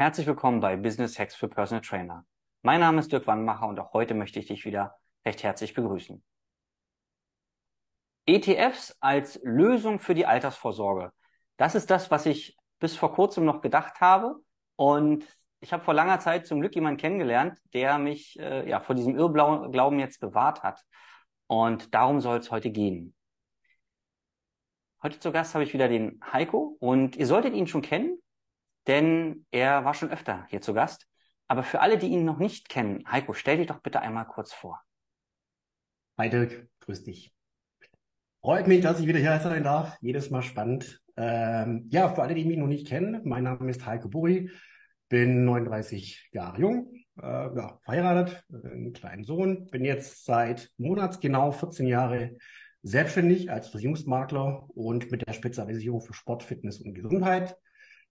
Herzlich willkommen bei Business Hacks für Personal Trainer. Mein Name ist Dirk Wannmacher und auch heute möchte ich dich wieder recht herzlich begrüßen. ETFs als Lösung für die Altersvorsorge. Das ist das, was ich bis vor kurzem noch gedacht habe. Und ich habe vor langer Zeit zum Glück jemanden kennengelernt, der mich äh, ja, vor diesem Irrglauben jetzt bewahrt hat. Und darum soll es heute gehen. Heute zu Gast habe ich wieder den Heiko und ihr solltet ihn schon kennen, denn er war schon öfter hier zu Gast. Aber für alle, die ihn noch nicht kennen, Heiko, stell dich doch bitte einmal kurz vor. Hi Dirk, grüß dich. Freut mich, dass ich wieder hier sein darf. Jedes Mal spannend. Ähm, ja, für alle, die mich noch nicht kennen, mein Name ist Heiko Buri, bin 39 Jahre jung, äh, ja, verheiratet, einen kleinen Sohn, bin jetzt seit monatsgenau 14 Jahre selbstständig als Versicherungsmakler und mit der Spezialisierung für Sport, Fitness und Gesundheit.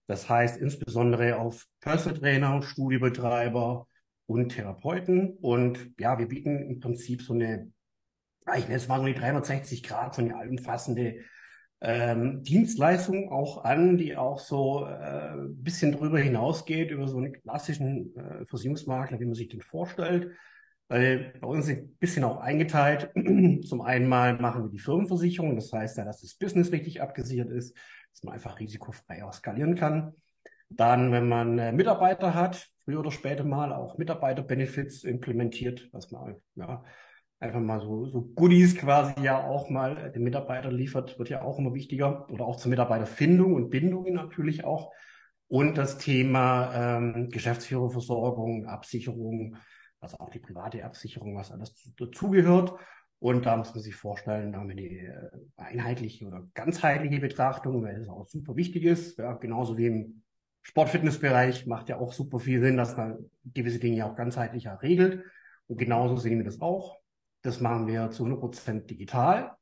Das heißt insbesondere auf Personal Trainer, Studiebetreiber und Therapeuten. Und ja, wir bieten im Prinzip so eine, ich nenne es mal so eine 360 Grad, so eine allumfassende ähm, Dienstleistung auch an, die auch so äh, bisschen drüber hinausgeht, über so einen klassischen äh, Versicherungsmakler, wie man sich den vorstellt. Weil bei uns ist ein bisschen auch eingeteilt. Zum einen mal machen wir die Firmenversicherung, das heißt ja, dass das Business richtig abgesichert ist dass man einfach risikofrei auch skalieren kann. Dann, wenn man äh, Mitarbeiter hat, früher oder später mal auch Mitarbeiter-Benefits implementiert, was man ja, einfach mal so, so Goodies quasi ja auch mal äh, den Mitarbeitern liefert, wird ja auch immer wichtiger. Oder auch zur Mitarbeiterfindung und Bindung natürlich auch. Und das Thema ähm, Geschäftsführerversorgung, Absicherung, also auch die private Absicherung, was alles dazugehört. Und da muss man sich vorstellen, da haben wir die äh, einheitliche oder ganzheitliche Betrachtung, weil das auch super wichtig ist. Ja, genauso wie im Sportfitnessbereich macht ja auch super viel Sinn, dass man gewisse Dinge auch ganzheitlicher regelt. Und genauso sehen wir das auch. Das machen wir zu 100 Prozent digital.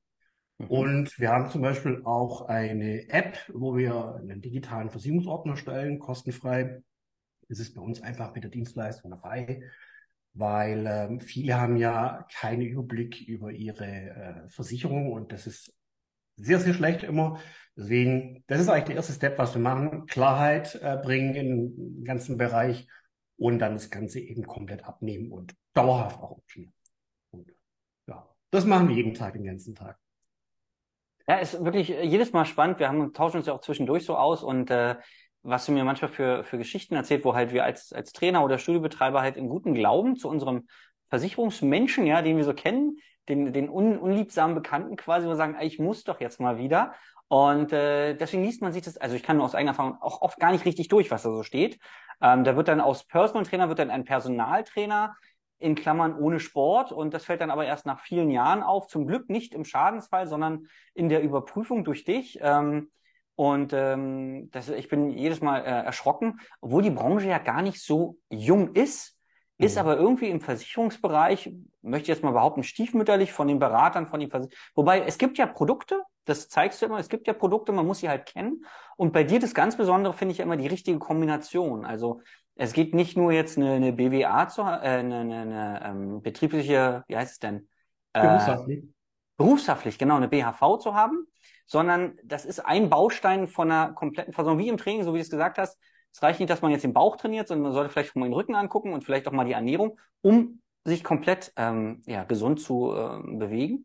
Mhm. Und wir haben zum Beispiel auch eine App, wo wir einen digitalen Versicherungsordner stellen, kostenfrei. Das ist bei uns einfach mit der Dienstleistung dabei weil ähm, viele haben ja keinen Überblick über ihre äh, Versicherung und das ist sehr, sehr schlecht immer. Deswegen, das ist eigentlich der erste Step, was wir machen. Klarheit äh, bringen im ganzen Bereich und dann das Ganze eben komplett abnehmen und dauerhaft auch optimieren. Und ja, das machen wir jeden Tag, den ganzen Tag. Ja, ist wirklich jedes Mal spannend. Wir haben, tauschen uns ja auch zwischendurch so aus und äh, was du mir manchmal für, für Geschichten erzählt, wo halt wir als, als Trainer oder Studiobetreiber halt in guten Glauben zu unserem Versicherungsmenschen, ja, den wir so kennen, den, den un, unliebsamen Bekannten quasi, wo wir sagen, ich muss doch jetzt mal wieder. Und äh, deswegen liest man sich das, also ich kann nur aus eigener Erfahrung auch oft gar nicht richtig durch, was da so steht. Ähm, da wird dann aus Personal Trainer wird dann ein Personaltrainer in Klammern ohne Sport und das fällt dann aber erst nach vielen Jahren auf. Zum Glück nicht im Schadensfall, sondern in der Überprüfung durch dich. Ähm, und ähm, das, ich bin jedes Mal äh, erschrocken, obwohl die Branche ja gar nicht so jung ist, mhm. ist aber irgendwie im Versicherungsbereich, möchte ich jetzt mal behaupten, stiefmütterlich von den Beratern, von den Versicherungen. Wobei es gibt ja Produkte, das zeigst du immer, es gibt ja Produkte, man muss sie halt kennen. Und bei dir das ganz Besondere finde ich ja immer die richtige Kombination. Also es geht nicht nur jetzt eine, eine BWA zu, äh, eine, eine, eine ähm, betriebliche, wie heißt es denn? Äh, Berufshaftpflicht. Berufshaftpflicht, genau, eine BHV zu haben, sondern das ist ein Baustein von einer kompletten Versorgung, wie im Training, so wie du es gesagt hast. Es reicht nicht, dass man jetzt den Bauch trainiert, sondern man sollte vielleicht mal den Rücken angucken und vielleicht auch mal die Ernährung, um sich komplett ähm, ja, gesund zu äh, bewegen.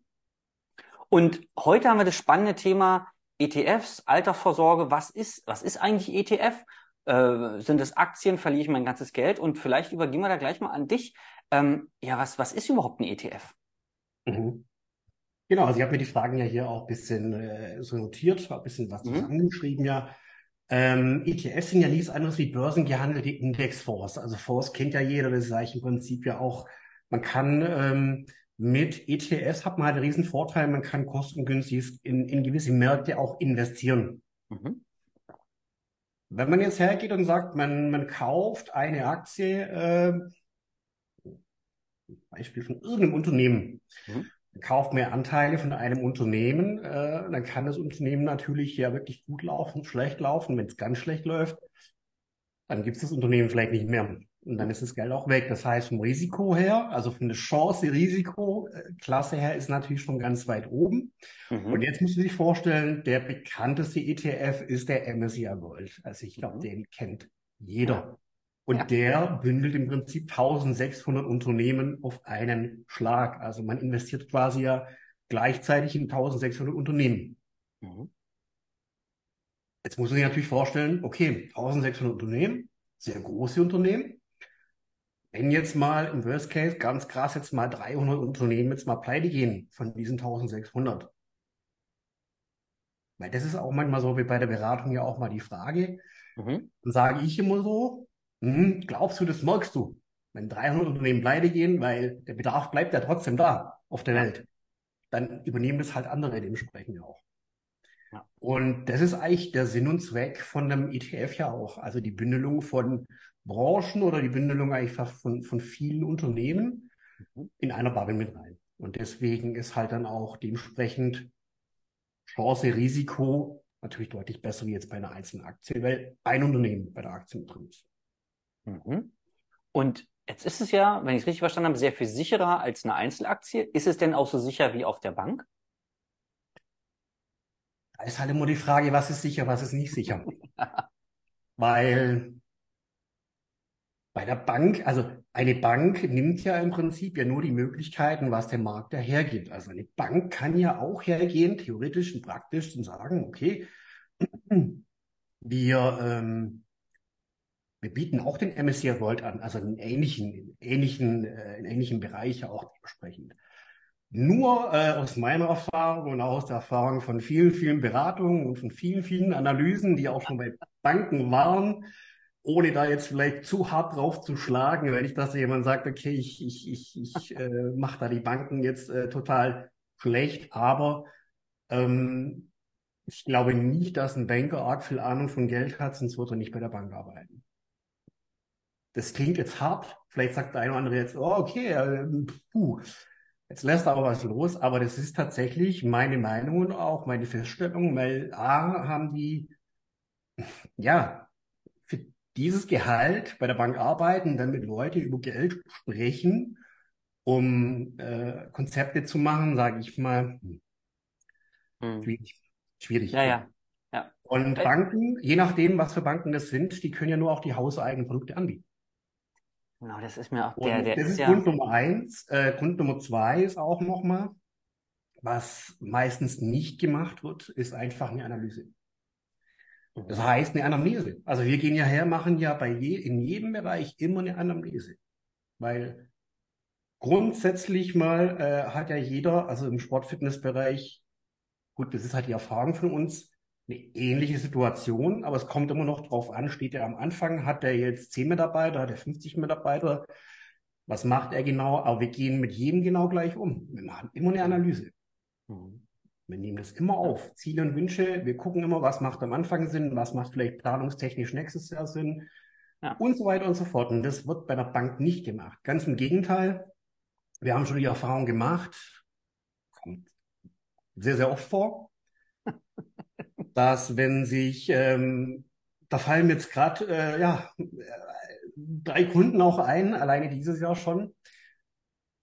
Und heute haben wir das spannende Thema ETFs, Altersvorsorge. Was ist, was ist eigentlich ETF? Äh, sind es Aktien? Verliere ich mein ganzes Geld? Und vielleicht übergehen wir da gleich mal an dich. Ähm, ja, was, was ist überhaupt ein ETF? Mhm. Genau, also ich habe mir die Fragen ja hier auch ein bisschen äh, so notiert, ein bisschen was mhm. zusammengeschrieben, ja. Ähm, ETFs sind ja nichts anderes wie börsengehandelte Indexfonds. Also Fonds kennt ja jeder, das ist eigentlich im Prinzip ja auch, man kann ähm, mit ETFs hat man halt einen riesen Vorteil, man kann kostengünstig in, in gewisse Märkte auch investieren. Mhm. Wenn man jetzt hergeht und sagt, man, man kauft eine Aktie, äh, Beispiel von irgendeinem Unternehmen, mhm kauft mehr Anteile von einem Unternehmen, äh, dann kann das Unternehmen natürlich ja wirklich gut laufen, schlecht laufen. Wenn es ganz schlecht läuft, dann gibt es das Unternehmen vielleicht nicht mehr. Und dann ist das Geld auch weg. Das heißt, vom Risiko her, also von der Chance-Risiko-Klasse her, ist natürlich schon ganz weit oben. Mhm. Und jetzt musst du sich vorstellen, der bekannteste ETF ist der MSCI World. Also ich glaube, mhm. den kennt jeder. Und Ja. der bündelt im Prinzip 1600 Unternehmen auf einen Schlag. Also man investiert quasi ja gleichzeitig in 1600 Unternehmen. Mhm. Jetzt muss man sich natürlich vorstellen, okay, 1600 Unternehmen, sehr große Unternehmen. Wenn jetzt mal im Worst Case ganz krass jetzt mal 300 Unternehmen jetzt mal pleite gehen von diesen 1600. Weil das ist auch manchmal so wie bei der Beratung ja auch mal die Frage. Mhm. Dann sage ich immer so, hm, glaubst du, das merkst du, wenn 300 Unternehmen pleite gehen, weil der Bedarf bleibt ja trotzdem da auf der. Welt. Dann übernehmen das halt andere dementsprechend ja auch. Ja. Und das ist eigentlich der Sinn und Zweck von einem ETF ja auch. Also die Bündelung von Branchen oder die Bündelung fast von, von vielen Unternehmen Mhm. in einer Bubble mit rein. Und deswegen ist halt dann auch dementsprechend Chance, Risiko natürlich deutlich besser wie jetzt bei einer einzelnen Aktie, weil ein Unternehmen bei der Aktie mit drin ist. Mhm. Und jetzt ist es ja, wenn ich es richtig verstanden habe, sehr viel sicherer als eine Einzelaktie. Ist es denn auch so sicher wie auf der Bank? Da ist halt immer die Frage, was ist sicher, was ist nicht sicher. Weil bei der Bank, also eine Bank nimmt ja im Prinzip ja nur die Möglichkeiten, was der Markt da hergibt. Also eine Bank kann ja auch hergehen, theoretisch und praktisch, und sagen, okay, wir, ähm, wir bieten auch den MSCI World an, also einen ähnlichen, ähnlichen, äh, einen ähnlichen Bereich auch dementsprechend. Nur äh, aus meiner Erfahrung und auch aus der Erfahrung von vielen, vielen Beratungen und von vielen, vielen Analysen, die auch schon bei Banken waren, ohne da jetzt vielleicht zu hart drauf zu schlagen, wenn ich dass jemand sagt, okay, ich, ich, ich, ich äh, mache da die Banken jetzt äh, total schlecht, aber ähm, ich glaube nicht, dass ein Banker arg viel Ahnung von Geld hat, sonst wird er nicht bei der Bank arbeiten. Das klingt jetzt hart. Vielleicht sagt der eine oder andere jetzt, oh, okay, äh, puh, jetzt lässt er aber was los. Aber das ist tatsächlich meine Meinung und auch meine Feststellung, weil A, haben die, ja, für dieses Gehalt bei der Bank arbeiten, dann mit Leute über Geld sprechen, um äh, Konzepte zu machen, sage ich mal, hm, Hm. schwierig. Schwierig. Ja, ja. Ja. Und Äh, Banken, je nachdem, was für Banken das sind, die können ja nur auch die hauseigenen Produkte anbieten. Genau, das ist mir auch der, Und der das ist ja. Grund Nummer eins. Äh, Grund Nummer zwei ist auch nochmal, was meistens nicht gemacht wird, ist einfach eine Analyse. Das heißt eine Anamnese. Also wir gehen ja her, machen ja bei je, in jedem Bereich immer eine Anamnese. Weil grundsätzlich mal äh, hat ja jeder, also im Sportfitnessbereich, gut, das ist halt die Erfahrung von uns, eine ähnliche Situation, aber es kommt immer noch drauf an, steht er am Anfang, hat er jetzt 10 Mitarbeiter, hat er 50 Mitarbeiter, was macht er genau? Aber wir gehen mit jedem genau gleich um. Wir machen immer eine Analyse. Mhm. Wir nehmen das immer auf. Ziele und Wünsche. Wir gucken immer, was macht am Anfang Sinn, was macht vielleicht planungstechnisch nächstes Jahr Sinn Ja. und so weiter und so fort. Und das wird bei der Bank nicht gemacht. Ganz im Gegenteil. Wir haben schon die Erfahrung gemacht, kommt sehr, sehr oft vor, dass wenn sich, ähm, da fallen jetzt gerade, äh, ja, drei Kunden auch ein, alleine dieses Jahr schon,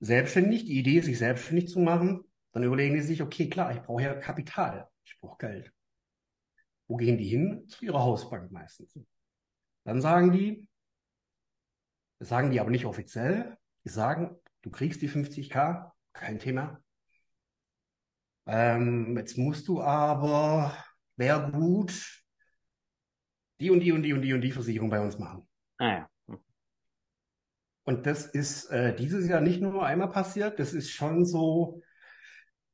selbstständig, die Idee, sich selbstständig zu machen, dann überlegen die sich, okay, klar, ich brauche ja Kapital, ich brauche Geld. Wo gehen die hin? Zu ihrer Hausbank meistens. Dann sagen die, das sagen die aber nicht offiziell, die sagen, du kriegst die 50k, kein Thema. Ähm, jetzt musst du aber, wäre gut, die und die und die und die und die Versicherung bei uns machen. Ah, ja. Mhm. Und das ist äh, dieses Jahr nicht nur einmal passiert, das ist schon so,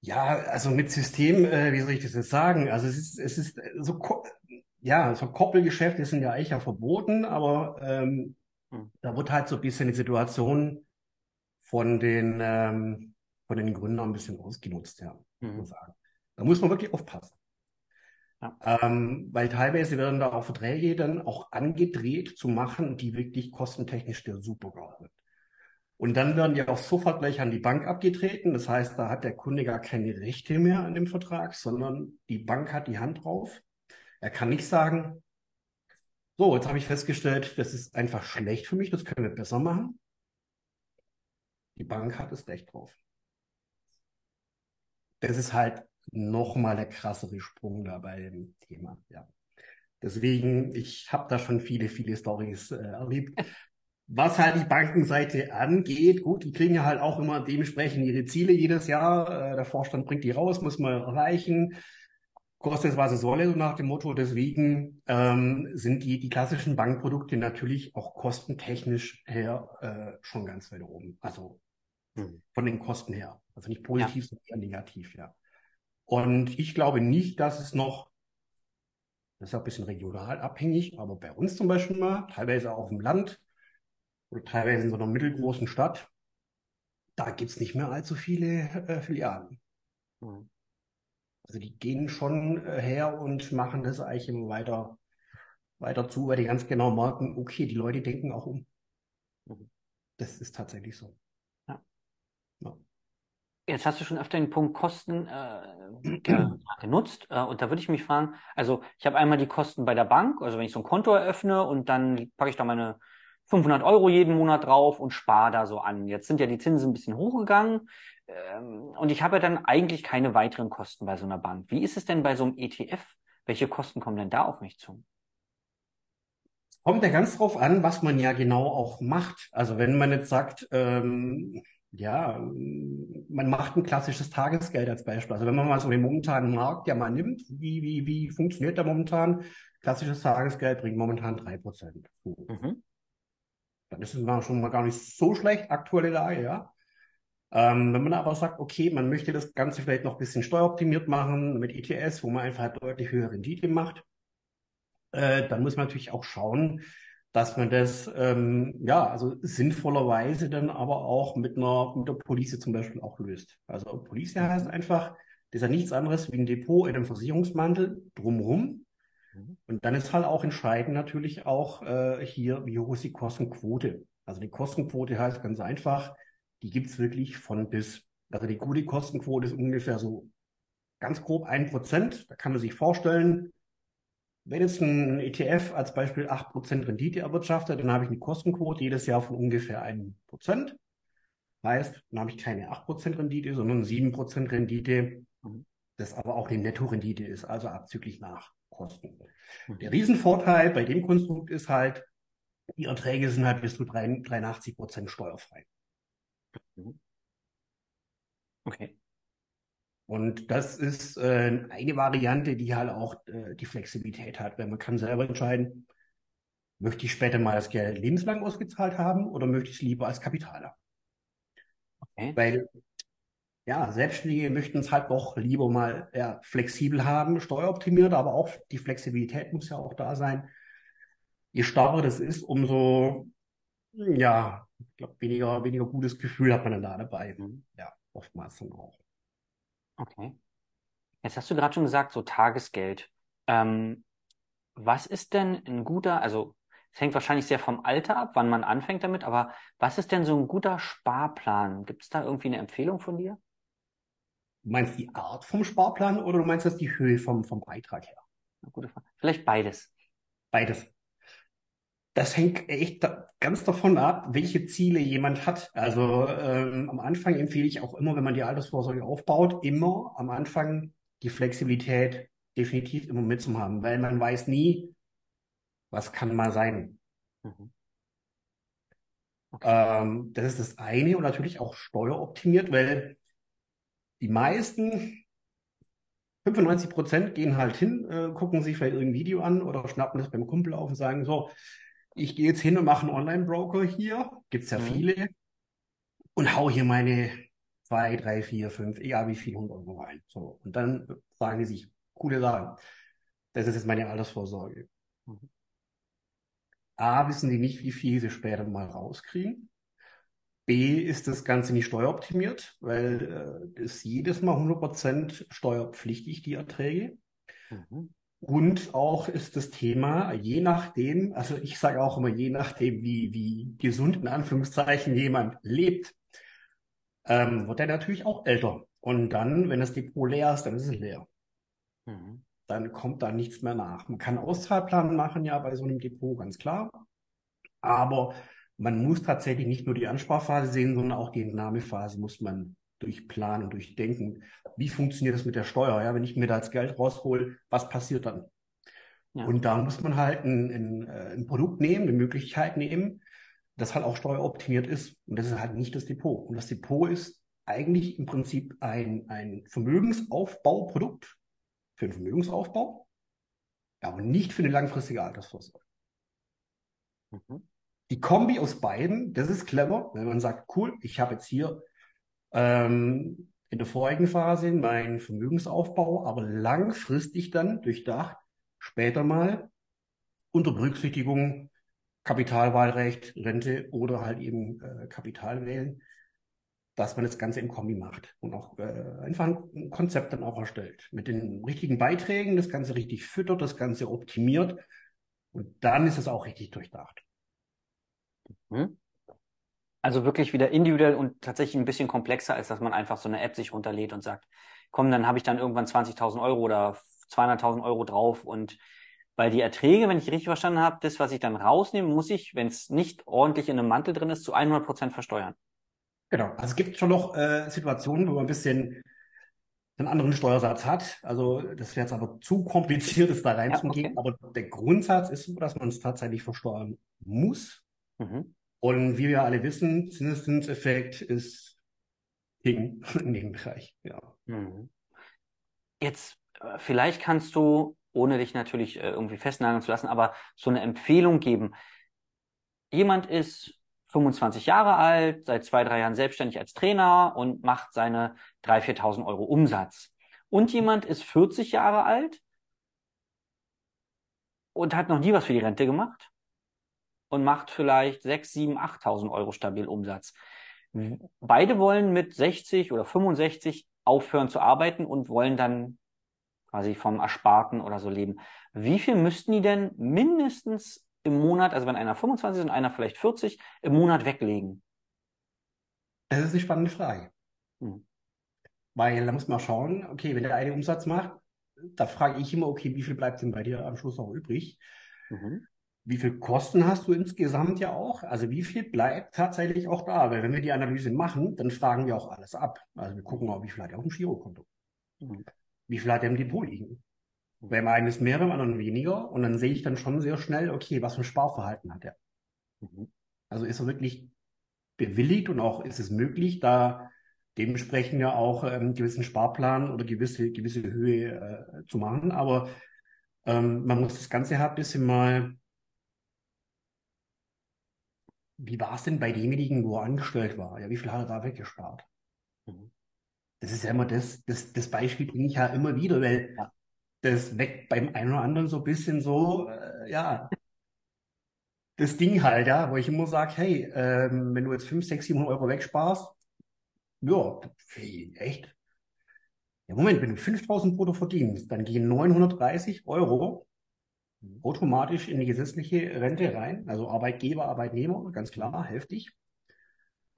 ja, also mit System, äh, wie soll ich das jetzt sagen? Also es ist, es ist so, ko- ja, so Koppelgeschäfte sind ja eigentlich ja verboten, aber ähm, Mhm. da wird halt so ein bisschen die Situation von den, ähm, von den Gründern ein bisschen ausgenutzt, ja, muss man Mhm. sagen. Da muss man wirklich aufpassen. Ähm, weil teilweise werden da auch Verträge dann auch angedreht zu machen, die wirklich kostentechnisch der super sind. Und dann werden die auch sofort gleich an die Bank abgetreten. Das heißt, da hat der Kunde gar keine Rechte mehr an dem Vertrag, sondern die Bank hat die Hand drauf. Er kann nicht sagen, so, jetzt habe ich festgestellt, das ist einfach schlecht für mich, das können wir besser machen. Die Bank hat das Recht drauf. Das ist halt nochmal der krassere Sprung da bei dem Thema, ja. Deswegen, ich habe da schon viele, viele Stories äh, erlebt. Was halt die Bankenseite angeht, gut, die kriegen ja halt auch immer dementsprechend ihre Ziele jedes Jahr. Äh, der Vorstand bringt die raus, muss man erreichen. Kostet es, was es solle, so nach dem Motto. Deswegen ähm, sind die, die klassischen Bankprodukte natürlich auch kostentechnisch her äh, schon ganz weit oben. Also hm. von den Kosten her. Also nicht positiv, ja. sondern eher negativ, ja. Und ich glaube nicht, dass es noch das ist auch ein bisschen regional abhängig, aber bei uns zum Beispiel mal, teilweise auch im Land oder teilweise in so einer mittelgroßen Stadt, da gibt es nicht mehr allzu viele äh, Filialen. Mhm. Also die gehen schon äh, her und machen das eigentlich immer weiter, weiter zu, weil die ganz genau merken, okay, die Leute denken auch um. Mhm. Das ist tatsächlich so. Ja. ja. Jetzt hast du schon öfter den Punkt Kosten äh, genutzt äh, und da würde ich mich fragen, also ich habe einmal die Kosten bei der Bank, also wenn ich so ein Konto eröffne und dann packe ich da meine 500 Euro jeden Monat drauf und spare da so an. Jetzt sind ja die Zinsen ein bisschen hochgegangen ähm, und ich habe ja dann eigentlich keine weiteren Kosten bei so einer Bank. Wie ist es denn bei so einem ETF? Welche Kosten kommen denn da auf mich zu? Kommt ja ganz drauf an, was man ja genau auch macht. Also wenn man jetzt sagt, ähm, ja, man macht ein klassisches Tagesgeld als Beispiel. Also wenn man mal so den momentanen Markt ja mal nimmt, wie, wie, wie funktioniert der momentan? Klassisches Tagesgeld bringt momentan drei Prozent. Mhm. Dann ist es schon mal gar nicht so schlecht, aktuelle Lage, ja. Ähm, wenn man aber sagt, okay, man möchte das Ganze vielleicht noch ein bisschen steueroptimiert machen mit ETS, wo man einfach deutlich höhere Rendite macht, äh, dann muss man natürlich auch schauen, dass man das ähm, ja also sinnvollerweise dann aber auch mit einer mit der Police zum Beispiel auch löst. Also Police heißt einfach, das ist ja nichts anderes wie ein Depot in einem Versicherungsmantel drumherum. Mhm. Und dann ist halt auch entscheidend natürlich auch äh, hier, wie hoch ist die Kostenquote. Also die Kostenquote heißt ganz einfach, die gibt's wirklich von bis. Also die gute Kostenquote ist ungefähr so ganz grob ein Prozent. Da kann man sich vorstellen, wenn jetzt ein ETF als Beispiel 8% Rendite erwirtschaftet, dann habe ich eine Kostenquote jedes Jahr von ungefähr 1%. Heißt, dann habe ich keine 8% Rendite, sondern 7% Rendite, das aber auch eine Nettorendite ist, also abzüglich nach Kosten. Der Riesenvorteil bei dem Konstrukt ist halt, die Erträge sind halt bis zu 83% steuerfrei. Okay. Und das ist äh, eine Variante, die halt auch äh, die Flexibilität hat, weil man kann selber entscheiden, möchte ich später mal das Geld lebenslang ausgezahlt haben oder möchte ich es lieber als Kapital haben. Okay. Weil ja, Selbstständige möchten es halt doch lieber mal ja, flexibel haben, steueroptimiert, aber auch die Flexibilität muss ja auch da sein. Je starrer das ist, umso ja, ich glaube, weniger, weniger gutes Gefühl hat man dann da dabei. Mhm. Ja, oftmals dann auch. Okay. Jetzt hast du gerade schon gesagt, so Tagesgeld. Ähm, was ist denn ein guter, also es hängt wahrscheinlich sehr vom Alter ab, wann man anfängt damit, aber was ist denn so ein guter Sparplan? Gibt es da irgendwie eine Empfehlung von dir? Du meinst die Art vom Sparplan oder du meinst das die Höhe vom, vom Beitrag her? Gute Frage. Vielleicht beides. Beides. Das hängt echt ganz davon ab, welche Ziele jemand hat. Also ähm, am Anfang empfehle ich auch immer, wenn man die Altersvorsorge aufbaut, immer am Anfang die Flexibilität definitiv immer mitzuhaben, weil man weiß nie, was kann mal sein. Mhm. Okay. Ähm, das ist das eine und natürlich auch steueroptimiert, weil die meisten 95 Prozent gehen halt hin, äh, gucken sich vielleicht irgendein Video an oder schnappen das beim Kumpel auf und sagen so, ich gehe jetzt hin und mache einen Online-Broker hier, gibt's ja mhm. viele, und hau hier meine zwei, drei, vier, fünf, egal wie viel, 100 Euro rein. So. Und dann sagen die sich, coole Sachen. Das ist jetzt meine Altersvorsorge. Mhm. A, wissen die nicht, wie viel sie später mal rauskriegen. B, ist das Ganze nicht steueroptimiert, weil äh, ist jedes Mal 100% steuerpflichtig, die Erträge. Mhm. Und auch ist das Thema, je nachdem, also ich sage auch immer, je nachdem, wie, wie gesund in Anführungszeichen jemand lebt, ähm, wird er natürlich auch älter. Und dann, wenn das Depot leer ist, dann ist es leer. Mhm. Dann kommt da nichts mehr nach. Man kann Auszahlplan machen, ja, bei so einem Depot, ganz klar. Aber man muss tatsächlich nicht nur die Ansparphase sehen, sondern auch die Entnahmephase muss man durchplanen, durchdenken. Wie funktioniert das mit der Steuer? Ja, wenn ich mir da das Geld raushol, was passiert dann? Ja. Und da muss man halt ein, ein, äh, ein Produkt nehmen, eine Möglichkeit nehmen, das halt auch steueroptimiert ist. Und das ist halt nicht das Depot. Und das Depot ist eigentlich im Prinzip ein, ein Vermögensaufbauprodukt für den Vermögensaufbau, aber nicht für eine langfristige Altersvorsorge. Mhm. Die Kombi aus beiden, das ist clever, wenn man sagt, cool, ich habe jetzt hier ähm, in der vorigen Phase meinen Vermögensaufbau, aber langfristig dann durchdacht, später mal unter Berücksichtigung Kapitalwahlrecht, Rente oder halt eben äh, Kapital wählen, dass man das Ganze im Kombi macht und auch äh, einfach ein Konzept dann auch erstellt. Mit den richtigen Beiträgen, das Ganze richtig füttert, das Ganze optimiert und dann ist es auch richtig durchdacht. Mhm. Also wirklich wieder individuell und tatsächlich ein bisschen komplexer, als dass man einfach so eine App sich runterlädt und sagt, komm, dann habe ich dann irgendwann 20.000 Euro oder 200.000 Euro drauf und weil die Erträge, wenn ich richtig verstanden habe, das, was ich dann rausnehme, muss ich, wenn es nicht ordentlich in einem Mantel drin ist, zu 100 Prozent versteuern. Genau. Also es gibt schon noch äh, Situationen, wo man ein bisschen einen anderen Steuersatz hat. Also das wäre jetzt aber zu kompliziert, es da reinzugehen. Ja, okay. Aber der Grundsatz ist so, dass man es tatsächlich versteuern muss. Mhm. Und wie wir alle wissen, Zinseszinseffekt ist King in dem Bereich. Ja. Mhm. Jetzt, äh, vielleicht kannst du ohne dich natürlich äh, irgendwie festnageln zu lassen, aber so eine Empfehlung geben. Jemand ist 25 Jahre alt, seit zwei, drei Jahren selbstständig als Trainer und macht seine 3.000, 4.000 Euro Umsatz. Und jemand ist 40 Jahre alt und hat noch nie was für die Rente gemacht und macht vielleicht 6, 7, 8.000 Euro stabil Umsatz. Beide wollen mit 60 oder 65 aufhören zu arbeiten und wollen dann quasi vom Ersparten oder so leben. Wie viel müssten die denn mindestens im Monat, also wenn einer 25 ist und einer vielleicht 40, im Monat weglegen? Das ist eine spannende Frage. Hm. Weil da muss man schauen, okay, wenn der eine Umsatz macht, da frage ich immer, okay, wie viel bleibt denn bei dir am Schluss noch übrig? Mhm. Wie viel Kosten hast du insgesamt ja auch? Also wie viel bleibt tatsächlich auch da? Weil wenn wir die Analyse machen, dann fragen wir auch alles ab. Also wir gucken auch, wie viel hat er auf dem Girokonto. Mhm wie viel hat er im Depot liegen? Beim einen ist mehr, beim anderen weniger. Und dann sehe ich dann schon sehr schnell, okay, was für ein Sparverhalten hat er? Mhm. Also ist er wirklich bewilligt und auch ist es möglich, da dementsprechend ja auch ähm, gewissen Sparplan oder gewisse, gewisse Höhe äh, zu machen. Aber ähm, man muss das Ganze halt ein bisschen mal, wie war es denn bei demjenigen, wo er angestellt war? Ja, wie viel hat er da weggespart? Mhm das ist ja immer das, das, das Beispiel bringe ich ja immer wieder, weil ja. das weckt beim einen oder anderen so ein bisschen so, äh, ja, das Ding halt, ja, wo ich immer sage, hey, ähm, wenn du jetzt 5, 6, 700 Euro wegsparst, ja, echt? Ja, Moment, wenn du 5000 brutto verdienst, dann gehen 930 Euro automatisch in die gesetzliche Rente rein, also Arbeitgeber, Arbeitnehmer, ganz klar, heftig.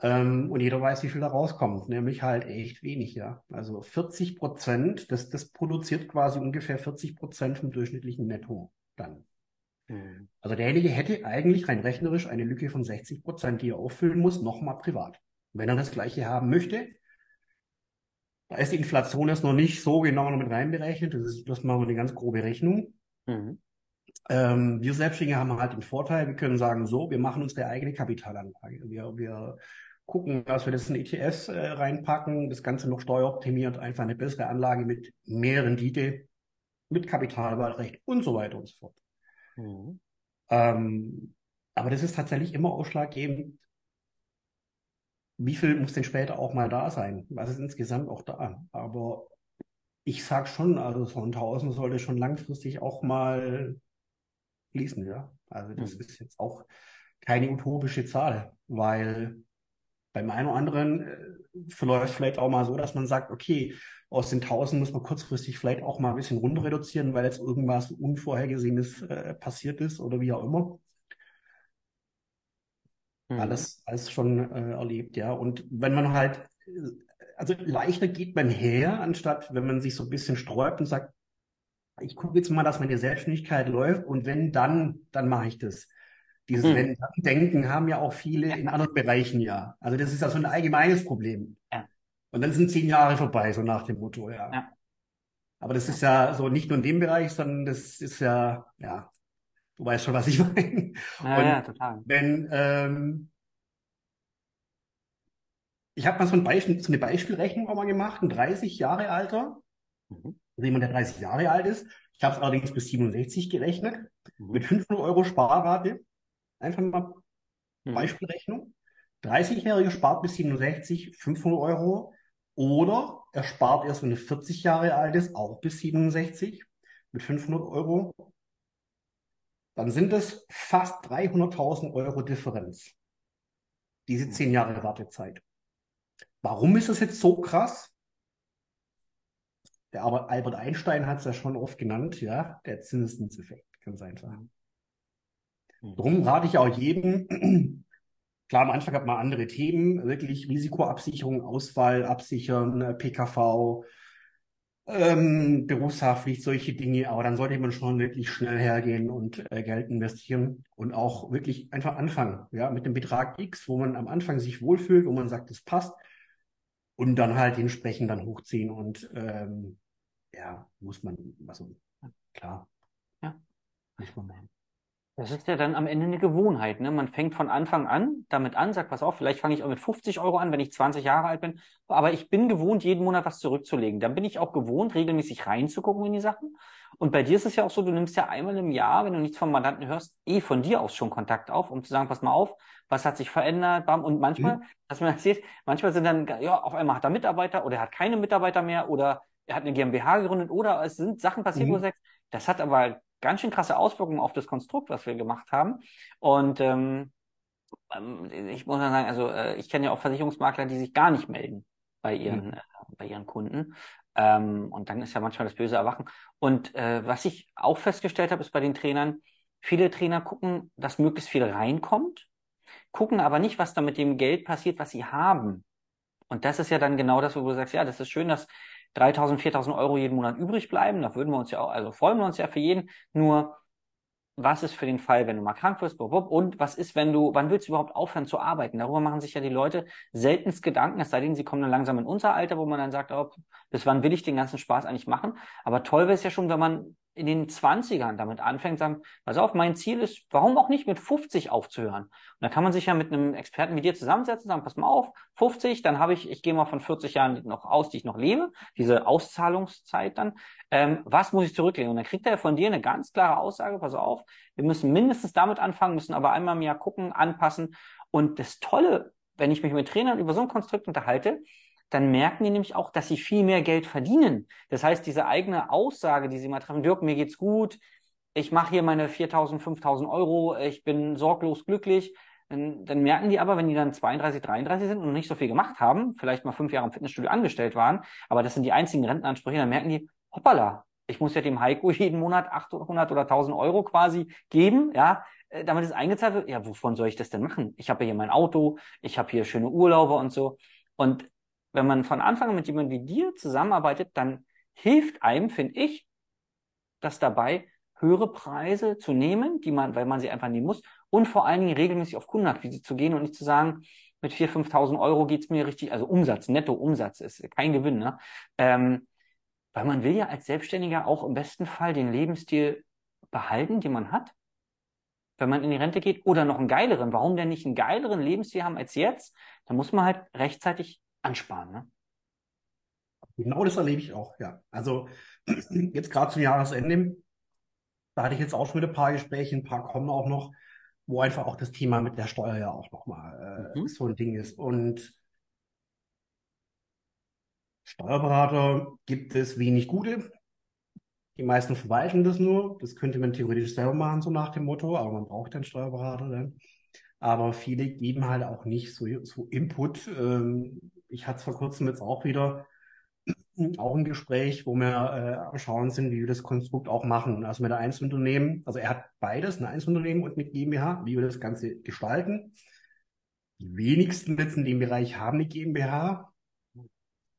Ähm, und jeder weiß, wie viel da rauskommt, nämlich halt echt wenig, ja. Also 40 Prozent, das, das produziert quasi ungefähr 40 Prozent vom durchschnittlichen Netto dann. Mhm. Also derjenige hätte eigentlich rein rechnerisch eine Lücke von 60 Prozent, die er auffüllen muss, nochmal privat. Wenn er das Gleiche haben möchte, da ist die Inflation jetzt noch nicht so genau noch mit reinberechnet. Das ist, das machen wir eine ganz grobe Rechnung. Mhm. Ähm, wir Selbstständige haben halt den Vorteil, wir können sagen, so, wir machen unsere eigene Kapitalanlage. Wir, wir gucken, dass wir das in ETFs äh, reinpacken, das Ganze noch steueroptimiert, einfach eine bessere Anlage mit mehr Rendite, mit Kapitalwahlrecht und so weiter und so fort. Mhm. Ähm, aber das ist tatsächlich immer ausschlaggebend, wie viel muss denn später auch mal da sein? Was ist insgesamt auch da? Aber ich sag schon, also so ein 1000 sollte schon langfristig auch mal fließen, ja. Also das mhm. ist jetzt auch keine utopische Zahl, weil beim einen oder anderen äh, verläuft vielleicht auch mal so, dass man sagt, okay, aus den 1000 muss man kurzfristig vielleicht auch mal ein bisschen runter reduzieren, weil jetzt irgendwas Unvorhergesehenes äh, passiert ist oder wie auch immer. Mhm. Alles, alles schon äh, erlebt, ja. Und wenn man halt, äh, also leichter geht man her, anstatt wenn man sich so ein bisschen sträubt und sagt, ich gucke jetzt mal, dass meine Selbstständigkeit läuft und wenn dann, dann mache ich das. Dieses hm. Wenn-Dann-Denken haben ja auch viele in anderen Bereichen ja. Also das ist ja so ein allgemeines Problem. Ja. Und dann sind zehn Jahre vorbei, so nach dem Motto, ja. ja. Aber das ist ja so nicht nur in dem Bereich, sondern das ist ja, ja, du weißt schon, was ich meine. Ja, ja, total. Wenn, ähm, ich habe mal so, ein Beispiel, so eine Beispielrechnung auch mal gemacht, ein 30 Jahre alter, mhm. Also jemand, der 30 Jahre alt ist. Ich habe es allerdings bis 67 gerechnet, mhm. mit 500 Euro Sparrate. Einfach mal mhm. Beispielrechnung. 30-Jährige spart bis 67 500 Euro. Oder er spart erst, wenn er 40 Jahre alt ist, auch bis 67 mit 500 Euro. Dann sind es fast 300.000 Euro Differenz. Diese 10 Jahre Wartezeit. Warum ist das jetzt so krass? Der Albert Einstein hat es ja schon oft genannt, ja, der Zinseszinseffekt, ganz einfach. Mhm. Darum rate ich auch jedem, klar, am Anfang hat man andere Themen, wirklich Risikoabsicherung, Ausfall absichern, äh, PKV, ähm, Berufshaftpflicht, solche Dinge, aber dann sollte man schon wirklich schnell hergehen und äh, Geld investieren und auch wirklich einfach anfangen, ja, mit dem Betrag X, wo man am Anfang sich wohlfühlt, wo man sagt, es passt und dann halt entsprechend dann hochziehen und ähm, ja, muss man, also klar, ja. muss man machen. Das ist ja dann am Ende eine Gewohnheit. Ne? Man fängt von Anfang an damit an, sagt, pass auf, vielleicht fange ich auch mit 50 Euro an, wenn ich 20 Jahre alt bin. Aber ich bin gewohnt, jeden Monat was zurückzulegen. Dann bin ich auch gewohnt, regelmäßig reinzugucken in die Sachen. Und bei dir ist es ja auch so, du nimmst ja einmal im Jahr, wenn du nichts vom Mandanten hörst, eh von dir aus schon Kontakt auf, um zu sagen, pass mal auf, was hat sich verändert, bam. Und manchmal, mhm. dass man das sieht, manchmal sind dann, ja, auf einmal hat er Mitarbeiter oder er hat keine Mitarbeiter mehr oder er hat eine GmbH gegründet oder es sind Sachen passiert, mhm. wo du sagst, das hat aber ganz schön krasse Auswirkungen auf das Konstrukt, was wir gemacht haben. Und ähm, ähm ich muss sagen, also äh, ich kenne ja auch Versicherungsmakler, die sich gar nicht melden bei ihren, mhm. äh, bei ihren Kunden. Ähm, und dann ist ja manchmal das böse Erwachen. Und äh, was ich auch festgestellt habe, ist bei den Trainern, viele Trainer gucken, dass möglichst viel reinkommt, gucken aber nicht, was da mit dem Geld passiert, was sie haben. Und das ist ja dann genau das, wo du sagst, ja, das ist schön, dass 3000, 4000 Euro jeden Monat übrig bleiben. Da würden wir uns ja auch, also freuen wir uns ja für jeden. Nur, was ist für den Fall, wenn du mal krank wirst? Und was ist, wenn du, wann willst du überhaupt aufhören zu arbeiten? Darüber machen sich ja die Leute seltenst Gedanken, es sei denn, sie kommen dann langsam in unser Alter, wo man dann sagt, oh, bis wann will ich den ganzen Spaß eigentlich machen? Aber toll wäre es ja schon, wenn man in den 20ern damit anfängt, sagen, pass auf, mein Ziel ist, warum auch nicht mit 50 aufzuhören? Und da kann man sich ja mit einem Experten wie dir zusammensetzen, sagen, pass mal auf, 50, dann habe ich, ich gehe mal von 40 Jahren noch aus, die ich noch lebe, diese Auszahlungszeit dann, ähm, was muss ich zurücklegen? Und dann kriegt er von dir eine ganz klare Aussage, pass auf, wir müssen mindestens damit anfangen, müssen aber einmal im Jahr gucken, anpassen. Und das Tolle, wenn ich mich mit Trainern über so ein Konstrukt unterhalte, dann merken die nämlich auch, dass sie viel mehr Geld verdienen. Das heißt, diese eigene Aussage, die sie mal treffen, Dirk, mir geht's gut, ich mache hier meine 4.000, 5.000 Euro, ich bin sorglos glücklich, dann, dann merken die aber, wenn die dann 32, 33 sind und nicht so viel gemacht haben, vielleicht mal fünf Jahre im Fitnessstudio angestellt waren, aber das sind die einzigen Rentenansprüche, dann merken die, hoppala, ich muss ja dem Heiko jeden Monat 800 oder 1000 Euro quasi geben, ja, äh, damit es eingezahlt wird. Ja, wovon soll ich das denn machen? Ich habe ja hier mein Auto, ich habe hier schöne Urlaube und so. Und wenn man von Anfang an mit jemandem wie dir zusammenarbeitet, dann hilft einem, finde ich, das dabei, höhere Preise zu nehmen, die man, weil man sie einfach nehmen muss, und vor allen Dingen regelmäßig auf Kundenakquise zu gehen und nicht zu sagen, mit 4.000, 5.000 Euro geht's mir richtig, also Umsatz, Netto-Umsatz ist kein Gewinn, ne? Ähm, weil man will ja als Selbstständiger auch im besten Fall den Lebensstil behalten, den man hat, wenn man in die Rente geht, oder noch einen geileren. Warum denn nicht einen geileren Lebensstil haben als jetzt? Da muss man halt rechtzeitig ansparen. Ne? Genau das erlebe ich auch, ja. Also jetzt gerade zum Jahresende, da hatte ich jetzt auch schon wieder ein paar Gespräche, ein paar kommen auch noch, wo einfach auch das Thema mit der Steuer ja auch nochmal äh, mhm. so ein Ding ist. Und Steuerberater gibt es wenig gute. Die meisten verwalten das nur. Das könnte man theoretisch selber machen, so nach dem Motto, aber man braucht einen Steuerberater dann. Aber viele geben halt auch nicht so, so Input. Ähm, ich hatte es vor kurzem jetzt auch wieder auch ein Gespräch, wo wir äh, schauen sind, wie wir das Konstrukt auch machen. Also mit der Einzelunternehmen, also er hat beides, ein Einzelunternehmen und mit GmbH, wie wir das Ganze gestalten. Die wenigsten jetzt in dem Bereich haben eine GmbH.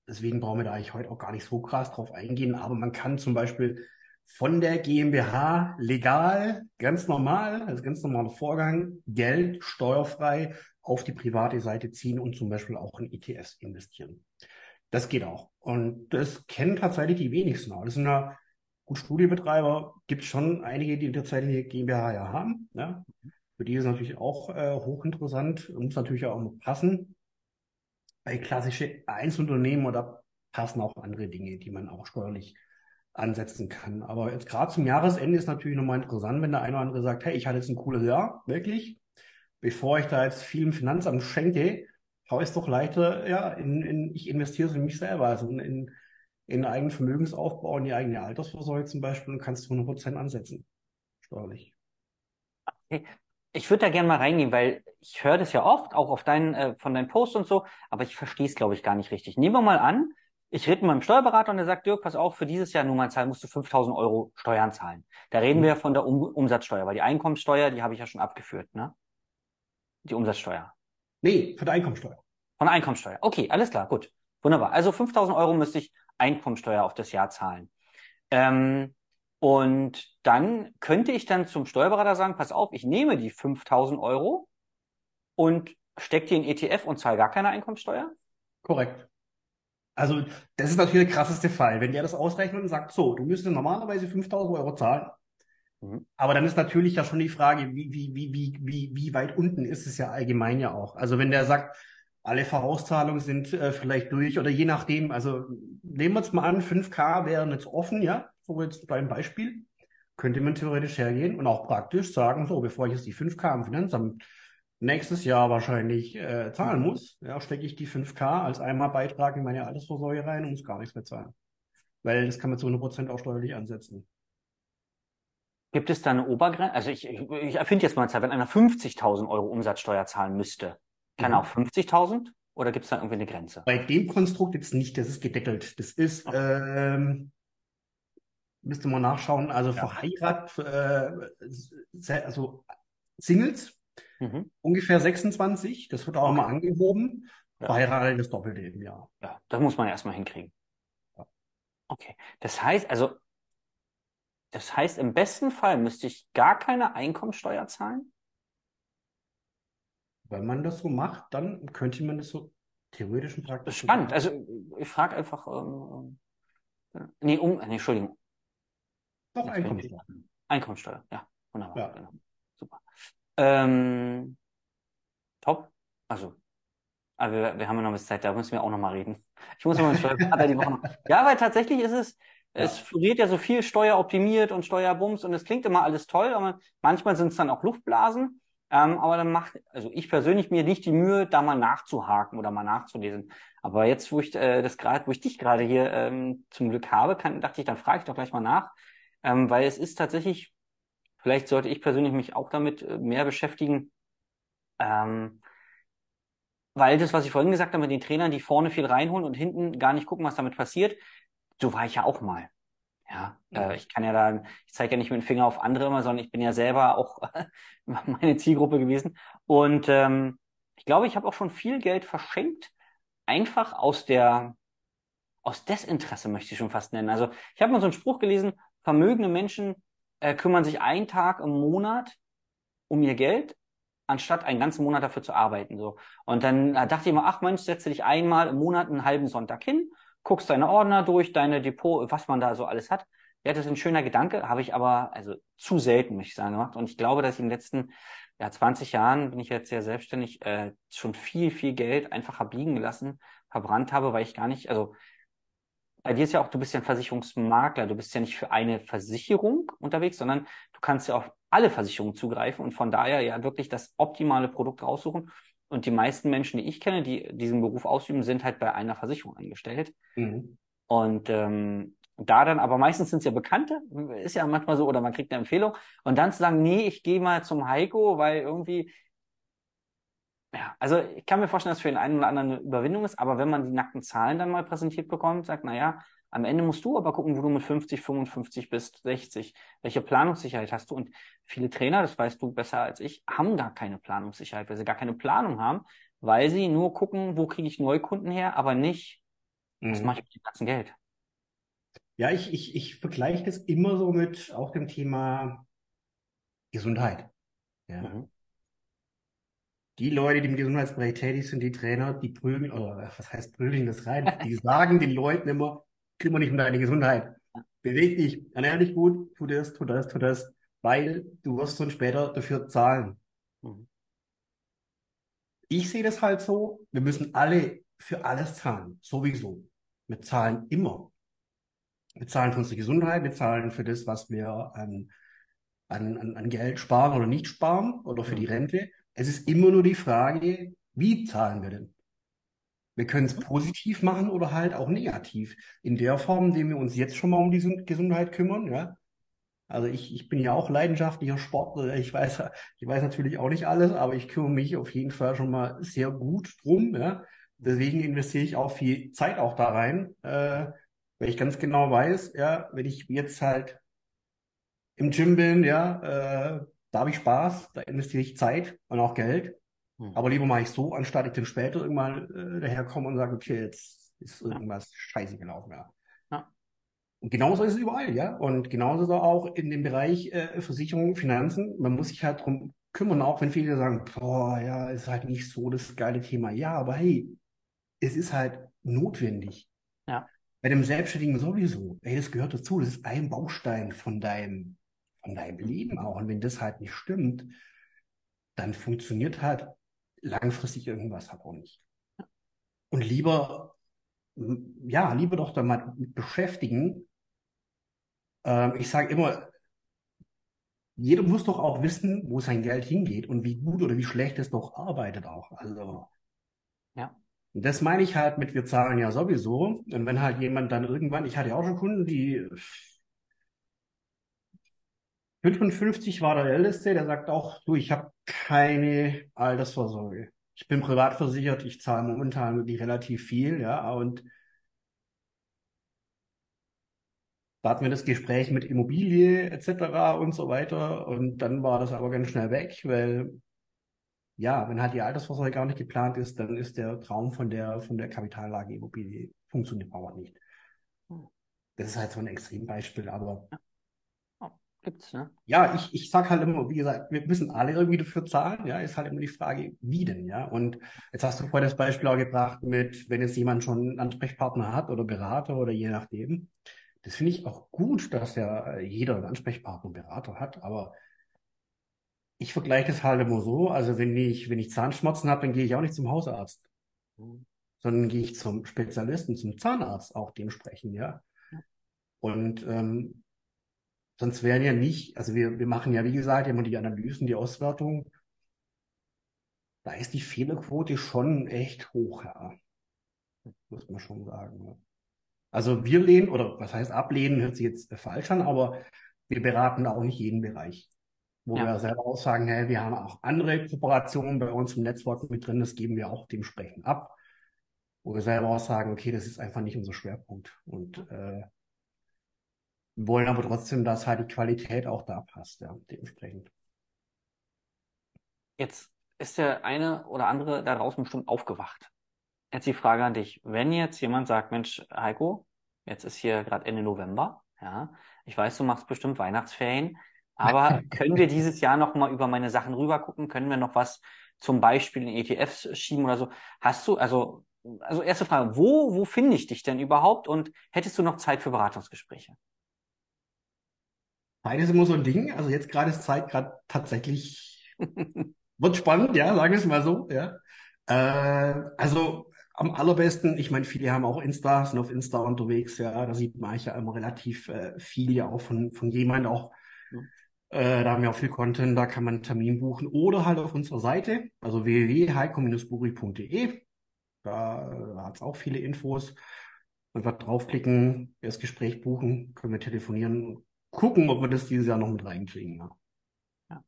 Deswegen brauchen wir da eigentlich heute auch gar nicht so krass drauf eingehen. Aber man kann zum Beispiel von der GmbH legal, ganz normal, also ganz normaler Vorgang, Geld steuerfrei auf die private Seite ziehen und zum Beispiel auch in ETFs investieren. Das geht auch. Und das kennen tatsächlich die wenigsten. Das sind ja gut Studiebetreiber, gibt es schon einige, die tatsächlich eine GmbH ja haben. Ja. Für die ist es natürlich auch äh, hochinteressant und muss natürlich auch noch passen. Bei klassische Einzelunternehmen oder passen auch andere Dinge, die man auch steuerlich ansetzen kann. Aber jetzt gerade zum Jahresende ist natürlich nochmal interessant, wenn der eine oder andere sagt, hey, ich hatte jetzt ein cooles Jahr, wirklich. Bevor ich da jetzt viel im Finanzamt schenke, schaue ich es doch leichter, ja, in, in, ich investiere es in mich selber, also in, in, in eigenen Vermögensaufbau, in die eigene Altersvorsorge zum Beispiel und kannst du 100 Prozent ansetzen, steuerlich. Okay. Ich würde da gerne mal reingehen, weil ich höre das ja oft, auch auf deinen, äh, von deinen Posts und so, aber ich verstehe es, glaube ich, gar nicht richtig. Nehmen wir mal an, ich rede mit meinem Steuerberater und der sagt, Dirk, pass auf, für dieses Jahr nur mal zahlen, musst du 5000 Euro Steuern zahlen. Da reden mhm. wir von der um Umsatzsteuer, weil die Einkommenssteuer, die habe ich ja schon abgeführt, ne? Die Umsatzsteuer. Nee, von der Einkommensteuer. Von der Einkommensteuer. Okay, alles klar, gut. Wunderbar. Also 5000 Euro müsste ich Einkommensteuer auf das Jahr zahlen. Ähm, und dann könnte ich dann zum Steuerberater sagen, pass auf, ich nehme die 5000 Euro und stecke die in ETF und zahle gar keine Einkommensteuer? Korrekt. Also das ist natürlich der krasseste Fall, wenn der das ausrechnet und sagt, so, du müsstest normalerweise 5000 Euro zahlen. Mhm. Aber dann ist natürlich ja schon die Frage, wie, wie, wie, wie, wie, wie weit unten ist es ja allgemein ja auch. Also wenn der sagt, alle Vorauszahlungen sind äh, vielleicht durch oder je nachdem, also nehmen wir jetzt mal an, 5K wären jetzt offen, ja, so jetzt beim Beispiel, könnte man theoretisch hergehen und auch praktisch sagen, so, bevor ich jetzt die 5K im Finanzamt nächstes Jahr wahrscheinlich äh, zahlen muss, ja, stecke ich die 5K als einmal Beitrag in meine Altersvorsorge rein und muss gar nichts mehr zahlen. Weil das kann man zu 100% auch steuerlich ansetzen. Gibt es da eine Obergrenze? Also ich, ich, ich erfinde jetzt mal eine Zeit, wenn einer 50.000 Euro Umsatzsteuer zahlen müsste, kann er mhm. auch 50.000 oder gibt es da irgendwie eine Grenze? Bei dem Konstrukt jetzt nicht, das ist gedeckelt. Das ist, okay. ähm, müsste man nachschauen, also ja. verheiratet, äh, also Singles Mhm. Ungefähr 26, das wird auch okay. mal angehoben. Ja. Verheiratet das Doppelte im Jahr. Ja, das muss man erstmal hinkriegen. Ja. Okay. Das heißt, also, das heißt, im besten Fall müsste ich gar keine Einkommensteuer zahlen? Wenn man das so macht, dann könnte man das so theoretisch und praktisch. Spannend. Also ich frage einfach. Ähm, äh, nee, um, nee, Entschuldigung. Doch, Einkommensteuer. Einkommensteuer, ja. Wunderbar. Ja. Genau. Ähm, top. Also, aber wir, wir haben ja noch ein bisschen Zeit, da müssen wir auch noch mal reden. Ich muss mal mit Steuerberater die Woche noch. Ja, weil tatsächlich ist es, ja. es floriert ja so viel steueroptimiert und Steuerbums und es klingt immer alles toll, aber manchmal sind es dann auch Luftblasen. Ähm, aber dann macht, also ich persönlich mir nicht die Mühe, da mal nachzuhaken oder mal nachzulesen. Aber jetzt, wo ich äh, das gerade, wo ich dich gerade hier ähm, zum Glück habe, kann, dachte ich, dann frage ich doch gleich mal nach, ähm, weil es ist tatsächlich Vielleicht sollte ich persönlich mich auch damit äh, mehr beschäftigen, ähm, weil das, was ich vorhin gesagt habe, mit den Trainern, die vorne viel reinholen und hinten gar nicht gucken, was damit passiert, so war ich ja auch mal. Ja, äh, ich kann ja da, ich zeige ja nicht mit dem Finger auf andere immer, sondern ich bin ja selber auch meine Zielgruppe gewesen. Und ähm, ich glaube, ich habe auch schon viel Geld verschenkt, einfach aus der, aus Desinteresse möchte ich schon fast nennen. Also ich habe mal so einen Spruch gelesen, vermögende Menschen äh, kümmern sich einen Tag im Monat um ihr Geld, anstatt einen ganzen Monat dafür zu arbeiten. So. Und dann äh, dachte ich mir, ach Mensch, setze dich einmal im Monat einen halben Sonntag hin, guckst deine Ordner durch, deine Depot, was man da so alles hat. Ja, das ist ein schöner Gedanke, habe ich aber also zu selten, möchte ich sagen, gemacht. Und ich glaube, dass ich in den letzten ja, 20 Jahren bin ich jetzt sehr selbstständig, äh, schon viel, viel Geld einfach habe gelassen, verbrannt habe, weil ich gar nicht, also bei dir ist ja auch, du bist ja ein Versicherungsmakler, du bist ja nicht für eine Versicherung unterwegs, sondern du kannst ja auf alle Versicherungen zugreifen und von daher ja wirklich das optimale Produkt raussuchen. Und die meisten Menschen, die ich kenne, die diesen Beruf ausüben, sind halt bei einer Versicherung angestellt. Mhm. Und ähm, da dann, aber meistens sind es ja Bekannte, ist ja manchmal so, oder man kriegt eine Empfehlung. Und dann zu sagen, nee, ich gehe mal zum Heiko, weil irgendwie ja, also ich kann mir vorstellen, dass für den einen oder anderen eine Überwindung ist, aber wenn man die nackten Zahlen dann mal präsentiert bekommt, sagt, naja, am Ende musst du aber gucken, wo du mit 50, 55 bist, 60. Welche Planungssicherheit hast du? Und viele Trainer, das weißt du besser als ich, haben gar keine Planungssicherheit, weil sie gar keine Planung haben, weil sie nur gucken, wo kriege ich Neukunden her, aber nicht, was mhm. mache ich mit dem ganzen Geld? Ja, ich, ich, ich vergleiche das immer so mit auch dem Thema Gesundheit. Ja. Mhm. Die Leute, die im Gesundheitsbereich tätig sind, die Trainer, die prügeln, oder was heißt prügeln das rein? Die sagen den Leuten immer, kümmere dich um deine Gesundheit. Beweg dich, ernähr dich gut, tu das, tu das, tu das, weil du wirst dann später dafür zahlen. Mhm. Ich sehe das halt so, wir müssen alle für alles zahlen, sowieso. Wir zahlen immer. Wir zahlen für unsere Gesundheit, wir zahlen für das, was wir an, an, an, an Geld sparen oder nicht sparen oder für die Rente. Es ist immer nur die Frage, wie zahlen wir denn? Wir können es positiv machen oder halt auch negativ. In der Form, indem wir uns jetzt schon mal um die Gesundheit kümmern, ja. Also ich, ich bin ja auch leidenschaftlicher Sportler. Ich weiß, ich weiß natürlich auch nicht alles, aber ich kümmere mich auf jeden Fall schon mal sehr gut drum, ja. Deswegen investiere ich auch viel Zeit auch da rein, äh, weil ich ganz genau weiß, ja, wenn ich jetzt halt im Gym bin, ja, äh, da habe ich Spaß, da investiere ich Zeit und auch Geld. Hm. Aber lieber mache ich so, anstatt ich dann später irgendwann äh, daherkomme und sage, okay, jetzt ist irgendwas ja. scheiße gelaufen, ja. ja. Und genauso ist es überall, ja. Und genauso ist es auch in dem Bereich äh, Versicherung, Finanzen. Man muss sich halt drum kümmern, auch wenn viele sagen, boah, ja, ist halt nicht so das geile Thema. Ja, aber hey, es ist halt notwendig. Ja. Bei dem Selbstständigen sowieso. Ey, das gehört dazu. Das ist ein Baustein von deinem, von deinem Leben auch. Und wenn das halt nicht stimmt, dann funktioniert halt langfristig irgendwas halt auch nicht. Und lieber, ja, lieber doch da mal beschäftigen. Ähm, ich sage immer, jeder muss doch auch wissen, wo sein Geld hingeht und wie gut oder wie schlecht es doch arbeitet auch. Also, ja. Und das meine ich halt mit, wir zahlen ja sowieso. Und wenn halt jemand dann irgendwann, ich hatte ja auch schon Kunden, die 55 war der Älteste, der sagt auch, du, ich habe keine Altersvorsorge. Ich bin privat versichert, ich zahle momentan wirklich relativ viel, ja, und da hatten wir das Gespräch mit Immobilie etc. und so weiter und dann war das aber ganz schnell weg, weil ja, wenn halt die Altersvorsorge gar nicht geplant ist, dann ist der Traum von der von der Kapitallage Immobilie funktioniert aber nicht. Hm. Das ist halt so ein Extrembeispiel, aber ja. Gibt's, ne? Ja, ich, ich sag halt immer, wie gesagt, wir müssen alle irgendwie dafür zahlen, ja, ist halt immer die Frage, wie denn, ja. Und jetzt hast du vorhin das Beispiel auch gebracht mit, wenn jetzt jemand schon einen Ansprechpartner hat oder Berater oder je nachdem. Das finde ich auch gut, dass ja jeder einen Ansprechpartner und Berater hat, aber ich vergleiche das halt immer so, also wenn ich, wenn ich Zahnschmerzen habe, dann gehe ich auch nicht zum Hausarzt, mhm. sondern gehe ich zum Spezialisten, zum Zahnarzt auch dementsprechend, ja. Und ähm, Sonst wären ja nicht, also wir, wir machen ja, wie gesagt, immer die Analysen, die Auswertung. Da ist die Fehlerquote schon echt hoch, ja. Muss man schon sagen. Ja. Also wir lehnen, oder was heißt ablehnen, hört sich jetzt falsch an, aber wir beraten auch nicht jeden Bereich. Wo ja. wir selber auch sagen, hey, wir haben auch andere Kooperationen bei uns im Netzwerk mit drin, das geben wir auch dementsprechend ab. Wo wir selber auch sagen, okay, das ist einfach nicht unser Schwerpunkt. Und äh, wollen aber trotzdem, dass halt die Qualität auch da passt, ja, dementsprechend. Jetzt ist der eine oder andere da draußen bestimmt aufgewacht. Jetzt die Frage an dich. Wenn jetzt jemand sagt, Mensch, Heiko, jetzt ist hier gerade Ende November, ja, ich weiß, du machst bestimmt Weihnachtsferien, aber können wir dieses Jahr noch mal über meine Sachen rüber gucken? Können wir noch was zum Beispiel in ETFs schieben oder so? Hast du, also, also erste Frage, wo, wo finde ich dich denn überhaupt und hättest du noch Zeit für Beratungsgespräche? Ist immer so ein Ding. Also jetzt gerade ist Zeit gerade tatsächlich, wird spannend, ja, sagen wir es mal so, ja. Äh, also am allerbesten, ich meine, viele haben auch Insta, sind auf Insta unterwegs, ja, da sieht man ja immer relativ äh, viel ja auch von, von jemandem auch. Äh, da haben wir auch viel Content, da kann man einen Termin buchen oder halt auf unserer Seite, also www.heiko-buri.de. Da, da hat es auch viele Infos. Einfach draufklicken, das Gespräch buchen, können wir telefonieren gucken, ob wir das dieses Jahr noch mit reinkriegen. Ja. ja.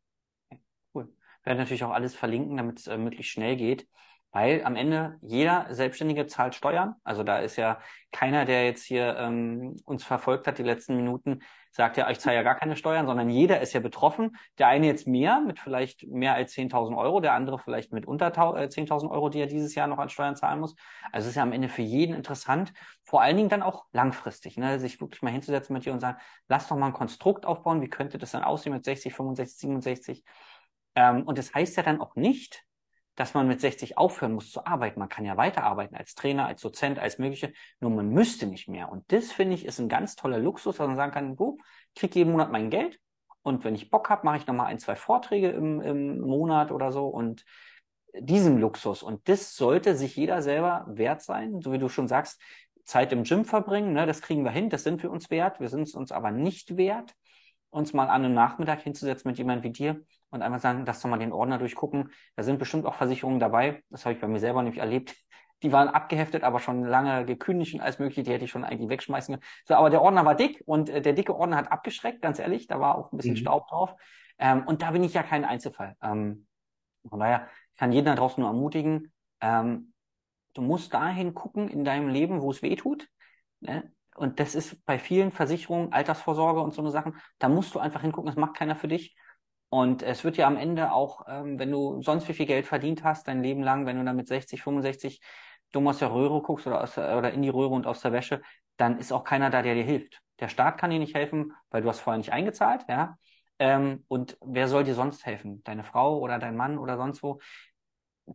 Okay, cool. Wir werden natürlich auch alles verlinken, damit es äh, möglichst schnell geht. Weil am Ende jeder Selbstständige zahlt Steuern. Also da ist ja keiner, der jetzt hier ähm, uns verfolgt hat die letzten Minuten, sagt ja, ich zahle ja gar keine Steuern, sondern jeder ist ja betroffen. Der eine jetzt mehr mit vielleicht mehr als 10.000 Euro, der andere vielleicht mit unter 10.000 äh, Euro, die er dieses Jahr noch an Steuern zahlen muss. Also es ist ja am Ende für jeden interessant, vor allen Dingen dann auch langfristig, ne? sich wirklich mal hinzusetzen mit dir und sagen, lass doch mal ein Konstrukt aufbauen, wie könnte das dann aussehen mit 60, 65, 67. Ähm, und das heißt ja dann auch nicht, dass man mit 60 aufhören muss zu arbeiten. Man kann ja weiterarbeiten als Trainer, als Dozent, als mögliche, nur man müsste nicht mehr. Und das finde ich ist ein ganz toller Luxus, dass man sagen kann, du, ich kriege jeden Monat mein Geld und wenn ich Bock habe, mache ich nochmal ein, zwei Vorträge im, im Monat oder so und diesen Luxus. Und das sollte sich jeder selber wert sein, so wie du schon sagst, Zeit im Gym verbringen, ne, das kriegen wir hin, das sind wir uns wert. Wir sind es uns aber nicht wert, uns mal an einem Nachmittag hinzusetzen mit jemandem wie dir und einmal sagen, lass doch mal den Ordner durchgucken. Da sind bestimmt auch Versicherungen dabei. Das habe ich bei mir selber nämlich erlebt. Die waren abgeheftet, aber schon lange gekündigt und alles mögliche. Die hätte ich schon eigentlich wegschmeißen können. So, aber der Ordner war dick und äh, der dicke Ordner hat abgeschreckt, ganz ehrlich. Da war auch ein bisschen mhm. Staub drauf. Ähm, und da bin ich ja kein Einzelfall. Ähm, von daher kann jeden da draußen nur ermutigen, ähm, du musst dahin gucken in deinem Leben, wo es weh tut. Ne? Und das ist bei vielen Versicherungen, Altersvorsorge und so eine Sachen, da musst du einfach hingucken, das macht keiner für dich. Und es wird ja am Ende auch, ähm, wenn du sonst wie viel Geld verdient hast, dein Leben lang, wenn du dann mit 60, 65 dumm aus der Röhre guckst oder, aus, oder in die Röhre und aus der Wäsche, dann ist auch keiner da, der dir hilft. Der Staat kann dir nicht helfen, weil du hast vorher nicht eingezahlt, ja. Ähm, und wer soll dir sonst helfen? Deine Frau oder dein Mann oder sonst wo?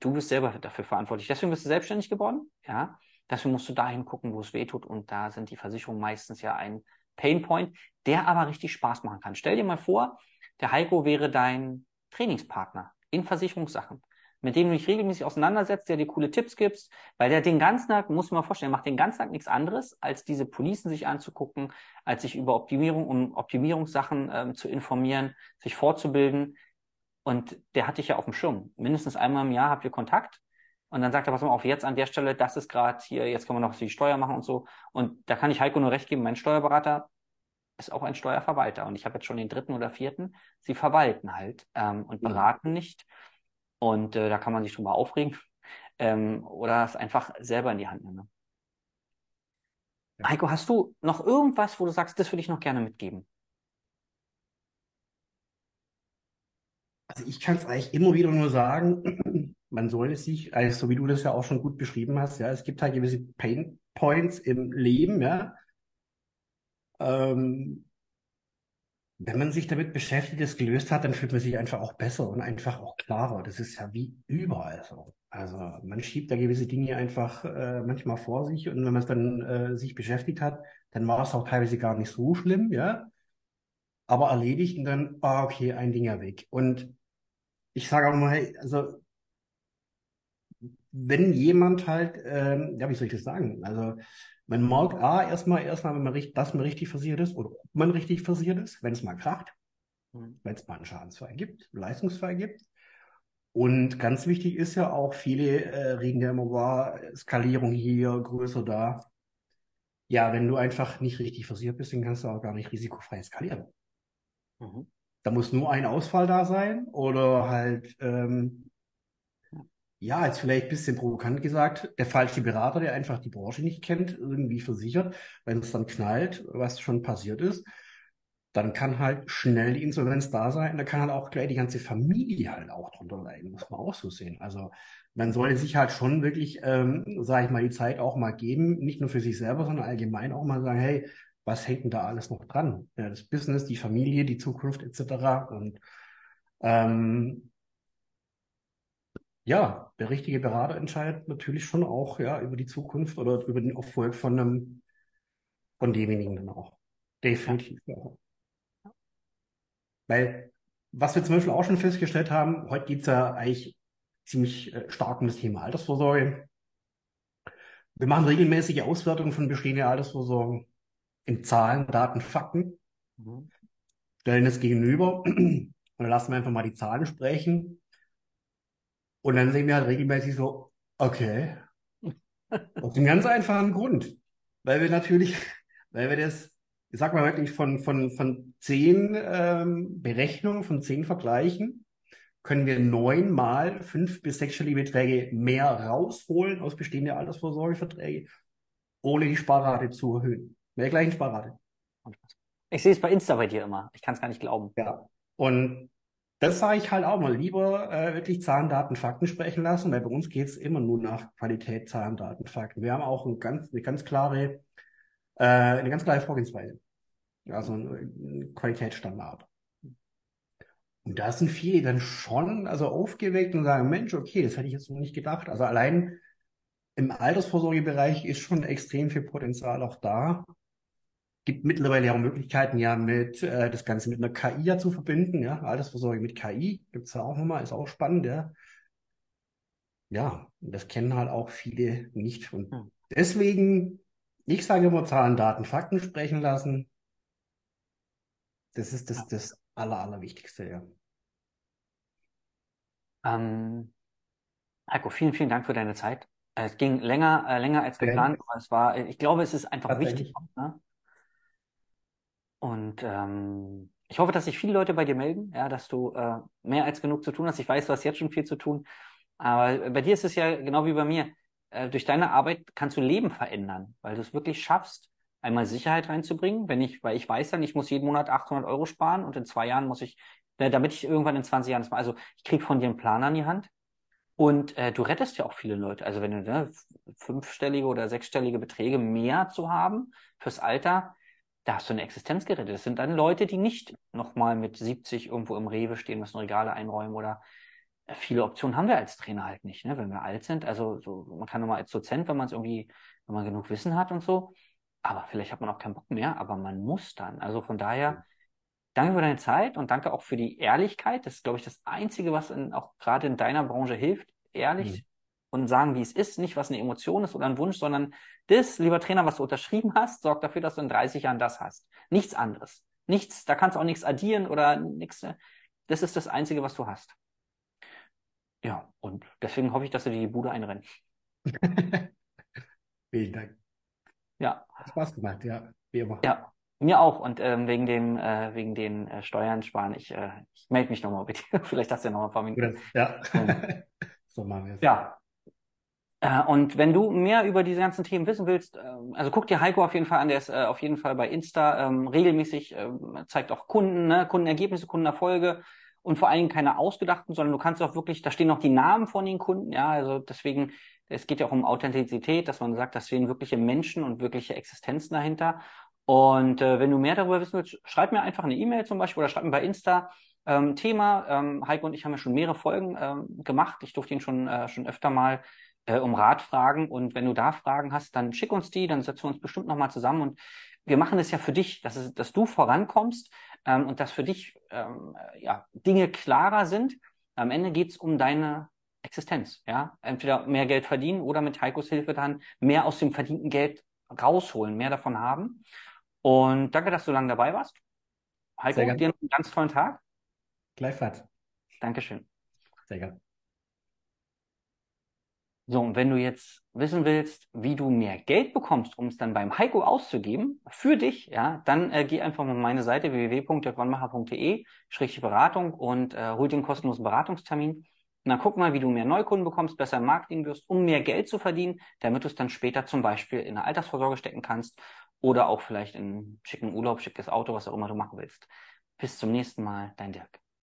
du bist selber dafür verantwortlich. Deswegen bist du selbstständig geworden, ja. Deswegen musst du dahin gucken, wo es weh tut. Und da sind die Versicherungen meistens ja ein Painpoint, der aber richtig Spaß machen kann. Stell dir mal vor, der Heiko wäre dein Trainingspartner in Versicherungssachen, mit dem du dich regelmäßig auseinandersetzt, der dir coole Tipps gibt, weil der den ganzen Tag, muss man mal vorstellen, macht den ganzen Tag nichts anderes, als diese Policen sich anzugucken, als sich über Optimierung und Optimierungssachen ähm, zu informieren, sich fortzubilden. Und der hatte ich ja auf dem Schirm. Mindestens einmal im Jahr habt ihr Kontakt. Und dann sagt er, pass mal auf, jetzt an der Stelle, das ist gerade hier, jetzt können wir noch die Steuer machen und so. Und da kann ich Heiko nur recht geben, mein Steuerberater ist auch ein Steuerverwalter. Und ich habe jetzt schon den dritten oder vierten. Sie verwalten halt ähm, und beraten ja. nicht. Und äh, da kann man sich schon mal aufregen. Ähm, oder es einfach selber in die Hand nehmen. Ja. Heiko, hast du noch irgendwas, wo du sagst, das würde ich noch gerne mitgeben? Also ich kann es eigentlich immer wieder nur sagen, man sollte sich, also so wie du das ja auch schon gut beschrieben hast, ja, es gibt halt gewisse Pain Points im Leben, ja. Ähm, wenn man sich damit beschäftigt, es gelöst hat, dann fühlt man sich einfach auch besser und einfach auch klarer. Das ist ja wie überall so. Also man schiebt da gewisse Dinge einfach äh, manchmal vor sich und wenn man es dann äh, sich beschäftigt hat, dann war es auch teilweise gar nicht so schlimm, ja. Aber erledigt und dann, ah, okay, ein Ding ja weg. Und ich sage auch mal, hey, also wenn jemand halt, ähm, ja, wie soll ich das sagen? Also man mag A, erstmal, erstmal, wenn man richtig, dass man richtig versiert ist oder ob man richtig versiert ist, wenn es mal kracht, mhm. wenn es mal einen Schadensfall gibt, einen Leistungsfall gibt. Und ganz wichtig ist ja auch, viele äh, reden ja immer, war Skalierung hier, größer da. Ja, wenn du einfach nicht richtig versiert bist, dann kannst du auch gar nicht risikofrei skalieren. Mhm. Da muss nur ein Ausfall da sein oder halt, ähm, ja, jetzt vielleicht ein bisschen provokant gesagt, der falsche Berater, der einfach die Branche nicht kennt, irgendwie versichert, wenn es dann knallt, was schon passiert ist, dann kann halt schnell die Insolvenz da sein. Da kann halt auch gleich die ganze Familie halt auch drunter leiden, muss man auch so sehen. Also man sollte sich halt schon wirklich, ähm, sage ich mal, die Zeit auch mal geben, nicht nur für sich selber, sondern allgemein auch mal sagen, hey, was hängt denn da alles noch dran? Ja, das Business, die Familie, die Zukunft etc. Und ähm, ja, der richtige Berater entscheidet natürlich schon auch ja über die Zukunft oder über den Erfolg von einem von demjenigen dann auch. Definitiv. Ja. Weil was wir zum Beispiel auch schon festgestellt haben, heute geht es ja eigentlich ziemlich äh, stark um das Thema Altersvorsorge. Wir machen regelmäßige Auswertungen von bestehenden Altersvorsorgen in Zahlen, Daten, Fakten, mhm. stellen es gegenüber und dann lassen wir einfach mal die Zahlen sprechen. Und dann sehen wir halt regelmäßig so, okay, aus dem ganz einfachen Grund, weil wir natürlich, weil wir das, ich sag mal wirklich von, von, von zehn ähm, Berechnungen, von zehn Vergleichen, können wir neunmal fünf bis sechsstellige Beträge mehr rausholen aus bestehenden Altersvorsorgeverträgen, ohne die Sparrate zu erhöhen. Mit der gleichen Sparrate. Ich sehe es bei Insta bei dir immer. Ich kann es gar nicht glauben. Ja. Und das sage ich halt auch mal. Lieber äh, wirklich Zahlen, Daten, Fakten sprechen lassen, weil bei uns geht es immer nur nach Qualität, Zahlen, Daten, Fakten. Wir haben auch ein ganz, eine ganz klare, äh, eine ganz klare Vorgehensweise. Also ein, Qualitätsstandard. Und da sind viele dann schon also aufgeweckt und sagen, Mensch, okay, das hätte ich jetzt noch nicht gedacht. Also allein im Altersvorsorgebereich ist schon extrem viel Potenzial auch da. Gibt mittlerweile auch Möglichkeiten, ja, mit äh, das Ganze mit einer KI ja zu verbinden, ja. Altersvorsorge mit KI gibt's ja auch nochmal, ist auch spannend, ja. Ja, das kennen halt auch viele nicht. Und hm. deswegen, ich sage immer Zahlen, Daten, Fakten sprechen lassen. Das ist das, das Aller, Allerwichtigste, ja. Ähm, Heiko, vielen, vielen Dank für deine Zeit. Es ging länger, äh, länger als geplant, aber es war, ich glaube, es ist einfach wichtig. Ne? Und ähm, ich hoffe, dass sich viele Leute bei dir melden, ja, dass du äh, mehr als genug zu tun hast. Ich weiß, du hast jetzt schon viel zu tun, aber bei dir ist es ja genau wie bei mir. Äh, durch deine Arbeit kannst du Leben verändern, weil du es wirklich schaffst, einmal Sicherheit reinzubringen, wenn ich, weil ich weiß dann, ich muss jeden Monat 800 Euro sparen und in zwei Jahren muss ich, äh, damit ich irgendwann in 20 Jahren. Also ich krieg von dir einen Plan an die Hand und äh, du rettest ja auch viele Leute. Also wenn du ne, fünfstellige oder sechsstellige Beträge mehr zu haben fürs Alter, da hast du eine Existenz gerettet. Das sind dann Leute, die nicht nochmal mit 70 irgendwo im Rewe stehen, müssen Regale einräumen oder äh, viele Optionen haben wir als Trainer halt nicht, ne? wenn wir alt sind. Also so, man kann nochmal als Dozent, wenn man es irgendwie, wenn man genug Wissen hat und so, aber vielleicht hat man auch keinen Bock mehr, aber man muss dann. Also von daher, Danke für deine Zeit und danke auch für die Ehrlichkeit. Das ist, glaube ich, das Einzige, was in, auch gerade in deiner Branche hilft. Ehrlich mhm. Und sagen, wie es ist, nicht was eine Emotion ist oder ein Wunsch, sondern das, lieber Trainer, was du unterschrieben hast, sorgt dafür, dass du in 30 Jahren das hast. Nichts anderes. Nichts, da kannst du auch nichts addieren oder nichts. Das ist das Einzige, was du hast. Ja, und deswegen hoffe ich, dass du dir die Bude einrennst. Vielen Dank. Ja. Hat Spaß gemacht, ja, wie immer. Ja, mir auch. Und ähm, wegen dem, äh, wegen den äh, Steuern sparen, ich, äh, ich melde mich nochmal bitte. Vielleicht hast du ja noch ein paar Minuten. Ja. so machen wir es. Ja. Äh, und wenn du mehr über diese ganzen Themen wissen willst, äh, also guck dir Heiko auf jeden Fall an, der ist äh, auf jeden Fall bei Insta ähm, regelmäßig, äh, zeigt auch Kunden, ne, Kundenergebnisse, Kundenerfolge und vor allen Dingen keine ausgedachten, sondern du kannst auch wirklich, da stehen noch die Namen von den Kunden, ja, also deswegen, es geht ja auch um Authentizität, dass man sagt, da stehen wirkliche Menschen und wirkliche Existenzen dahinter. Und äh, wenn du mehr darüber wissen willst, schreib mir einfach eine E-Mail zum Beispiel oder schreib mir bei Insta ähm, Thema. Ähm, Heiko und ich haben ja schon mehrere Folgen ähm, gemacht. Ich durfte ihn schon, äh, schon öfter mal äh, um Rat fragen. Und wenn du da Fragen hast, dann schick uns die, dann setzen wir uns bestimmt nochmal zusammen. Und wir machen es ja für dich, dass, es, dass du vorankommst ähm, und dass für dich ähm, ja, Dinge klarer sind. Am Ende geht's um deine Existenz. Ja, entweder mehr Geld verdienen oder mit Heikos Hilfe dann mehr aus dem verdienten Geld rausholen, mehr davon haben. Und danke, dass du lange dabei warst. Heiko, dir einen ganz tollen Tag. Gleichfalls. Dankeschön. Sehr gerne. So, und wenn du jetzt wissen willst, wie du mehr Geld bekommst, um es dann beim Heiko auszugeben, für dich, ja, dann äh, geh einfach mal auf meine Seite www.dirkwannmacher.de, schräg Beratung und äh, hol dir einen kostenlosen Beratungstermin. Und dann guck mal, wie du mehr Neukunden bekommst, besser im Marketing wirst, um mehr Geld zu verdienen, damit du es dann später zum Beispiel in eine Altersvorsorge stecken kannst oder auch vielleicht in schicken Urlaub, schickes Auto, was auch immer du machen willst. Bis zum nächsten Mal, dein Dirk.